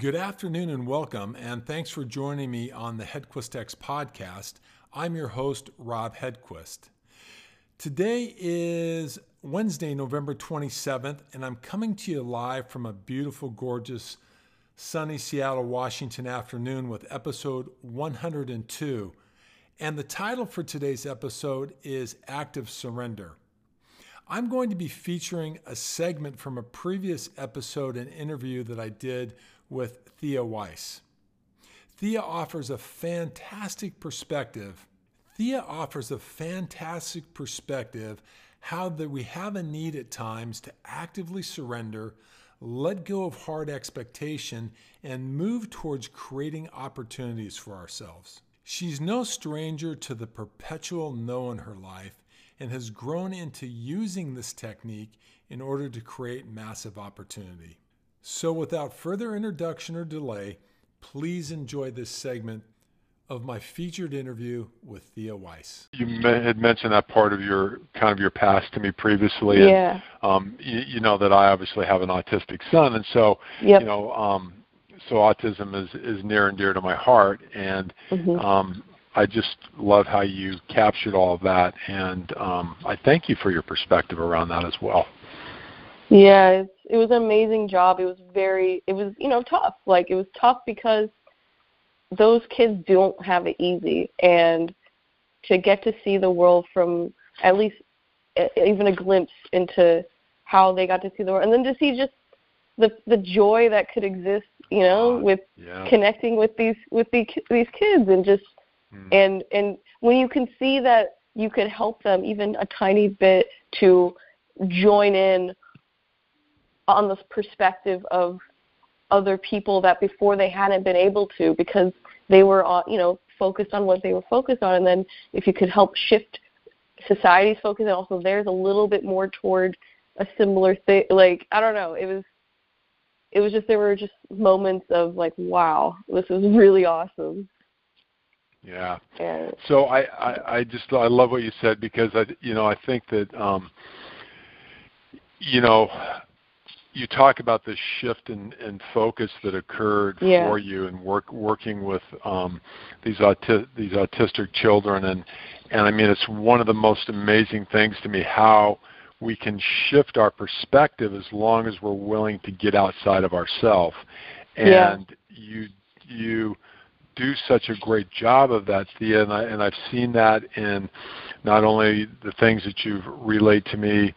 Good afternoon and welcome, and thanks for joining me on the Hedquist X podcast. I'm your host, Rob Hedquist. Today is Wednesday, November 27th, and I'm coming to you live from a beautiful, gorgeous, sunny Seattle, Washington afternoon with episode 102. And the title for today's episode is Active Surrender. I'm going to be featuring a segment from a previous episode and interview that I did with Thea Weiss. Thea offers a fantastic perspective. Thea offers a fantastic perspective how that we have a need at times to actively surrender, let go of hard expectation, and move towards creating opportunities for ourselves. She's no stranger to the perpetual no in her life and has grown into using this technique in order to create massive opportunity. So, without further introduction or delay, please enjoy this segment of my featured interview with Thea Weiss. You had mentioned that part of your kind of your past to me previously. Yeah. And, um, you, you know that I obviously have an autistic son, and so Yep. you know, um, so autism is is near and dear to my heart, and Mhm. um, I just love how you captured all of that, and um, I thank you for your perspective around that as well. Yeah, it's, it was an amazing job. It was very, it was, you know, tough. Like, it was tough because those kids don't have it easy. And to get to see the world from at least even a glimpse into how they got to see the world, and then to see just the the joy that could exist, you know, with Yeah. connecting with these with the, these kids and just Mm. and and when you can see that you could help them even a tiny bit to join in on this perspective of other people that before they hadn't been able to because they were on you know focused on what they were focused on and then if you could help shift society's focus and also theirs a little bit more toward a similar thing like i don't know it was it was just there were just moments of like wow this is really awesome Yeah. and So I, I, I just I love what you said because I you know I think that um, you know you talk about the shift in, in focus that occurred Yeah. for you and work working with um, these auti- these autistic children and and I mean it's one of the most amazing things to me how we can shift our perspective as long as we're willing to get outside of ourselves Yeah. and you you do such a great job of that, Thea, and, I, and I've seen that in not only the things that you've relayed to me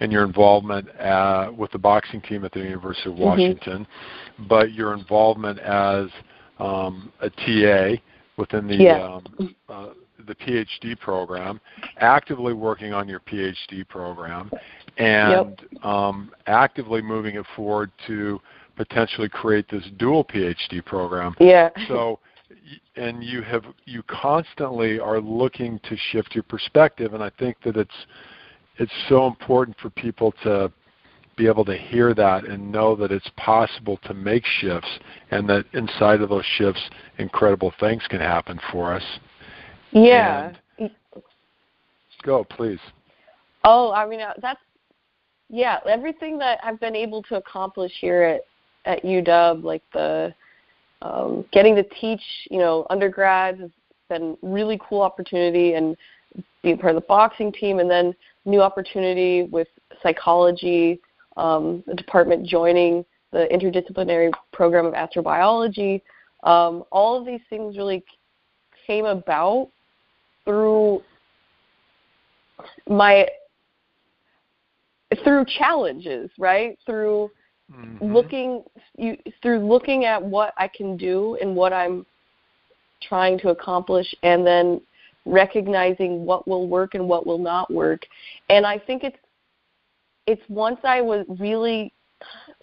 and your involvement uh, with the boxing team at the University of Mhm. Washington, but your involvement as um, a TA within the Yeah. um, uh, the PhD program, actively working on your PhD program, and um, actively moving it forward to potentially create this dual PhD program yeah so and you have you constantly are looking to shift your perspective and i think that it's it's so important for people to be able to hear that and know that it's possible to make shifts and that inside of those shifts incredible things can happen for us yeah go please Oh, I mean uh, that's yeah. Everything that I've been able to accomplish here at at UW, like the um, getting to teach, you know, undergrads has been really cool opportunity, and being part of the boxing team, and then new opportunity with psychology, um, the department joining the interdisciplinary program of astrobiology. Um, all of these things really came about through my through challenges, right? Through Mhm. looking you through looking at what I can do and what I'm trying to accomplish and then recognizing what will work and what will not work. And I think it's it's once I was really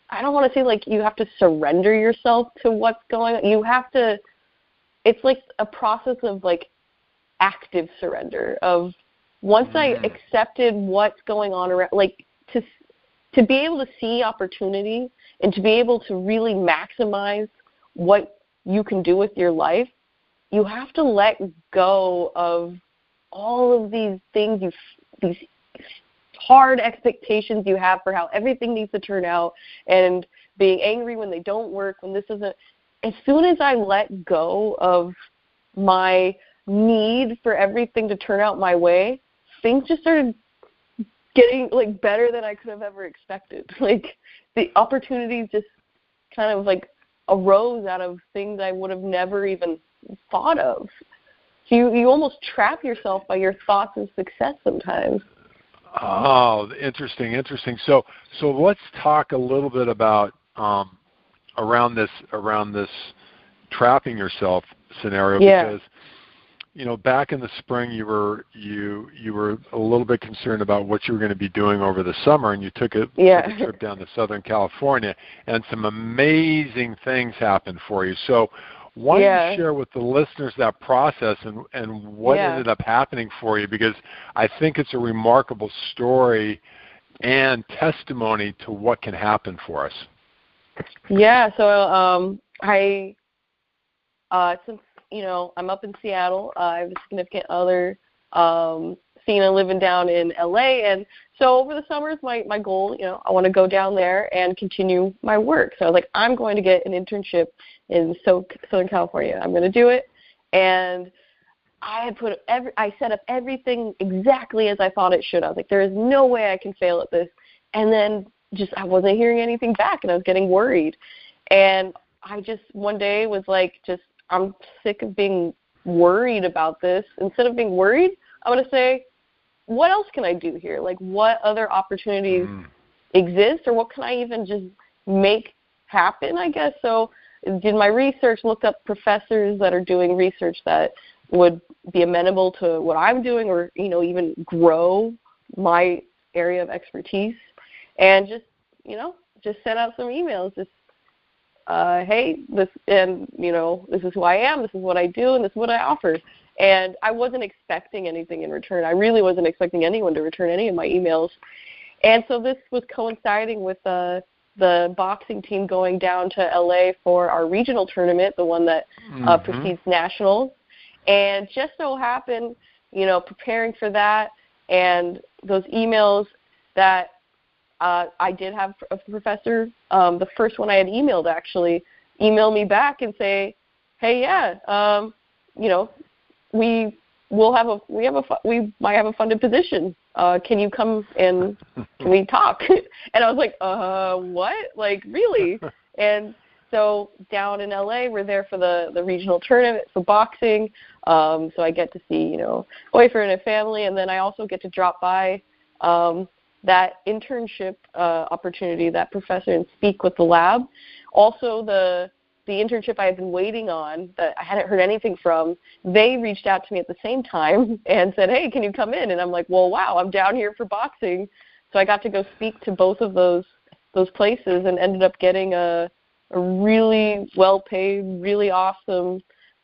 I don't want to say like you have to surrender yourself to what's going on. You have to it's like a process of like active surrender of once I Mhm. accepted what's going on around like to to be able to see opportunity and to be able to really maximize what you can do with your life, you have to let go of all of these things you these hard expectations you have for how everything needs to turn out and being angry when they don't work, when this isn't. As soon as I let go of my need for everything to turn out my way, things just started getting like better than I could have ever expected. Like the opportunities just kind of like arose out of things I would have never even thought of. So you you almost trap yourself by your thoughts of success sometimes. Oh, interesting, interesting. So so let's talk a little bit about um, around this around this trapping yourself scenario yeah. because you know back in the spring you were you you were a little bit concerned about what you were going to be doing over the summer and you took a, yeah. took a trip down to southern california and some amazing things happened for you so why yeah. don't you share with the listeners that process and and what yeah. ended up happening for you because i think it's a remarkable story and testimony to what can happen for us yeah so um i uh since you know, I'm up in Seattle. Uh, I have a significant other, um, Cena living down in LA, and so over the summer is my my goal. You know, I want to go down there and continue my work. So I was like, I'm going to get an internship in so Southern California. I'm going to do it, and I had put every I set up everything exactly as I thought it should. I was like, there is no way I can fail at this, and then just I wasn't hearing anything back, and I was getting worried, and I just one day was like, just I'm sick of being worried about this. Instead of being worried, I want to say, what else can I do here? Like, what other opportunities mm. exist, or what can I even just make happen? I guess so. Did my research, looked up professors that are doing research that would be amenable to what I'm doing, or you know, even grow my area of expertise, and just you know, just sent out some emails, just uh, hey, this and you know, this is who I am, this is what I do, and this is what I offer. And I wasn't expecting anything in return. I really wasn't expecting anyone to return any of my emails. And so this was coinciding with uh, the boxing team going down to LA for our regional tournament, the one that uh, mm-hmm. uh, precedes nationals. And just so happened, you know, preparing for that and those emails that uh, I did have a professor, um, the first one I had emailed actually, email me back and say, "Hey, yeah, um, you know, we will have a we have a we might have a funded position. Uh, can you come and can we talk?" and I was like, "Uh, what? Like really?" and so down in LA, we're there for the the regional tournament for boxing. Um, so I get to see you know boyfriend and a family, and then I also get to drop by um, that internship uh, opportunity, that professor, and speak with the lab. Also, the the internship I had been waiting on that I hadn't heard anything from, they reached out to me at the same time and said, "Hey, can you come in?" And I'm like, "Well, wow, I'm down here for boxing." So I got to go speak to both of those those places and ended up getting a a really well paid, really awesome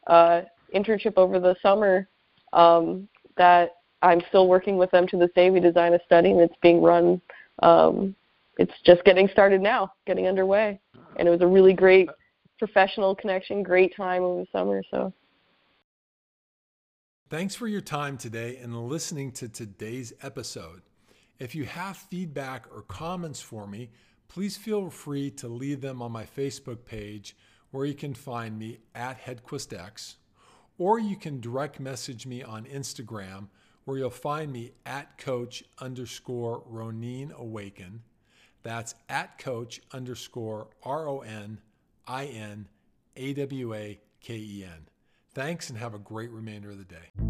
uh, internship over the summer um, that I'm still working with them to this day. We design a study, and it's being run. Um, it's just getting started now, getting underway, and it was a really great professional connection, great time over the summer. So. Thanks for your time today and listening to today's episode. If you have feedback or comments for me, please feel free to leave them on my Facebook page where you can find me at HedquistX, or you can direct message me on Instagram where you'll find me at coach underscore Ronin Awaken. That's at coach underscore R O N I N A W A K E N. Thanks and have a great remainder of the day.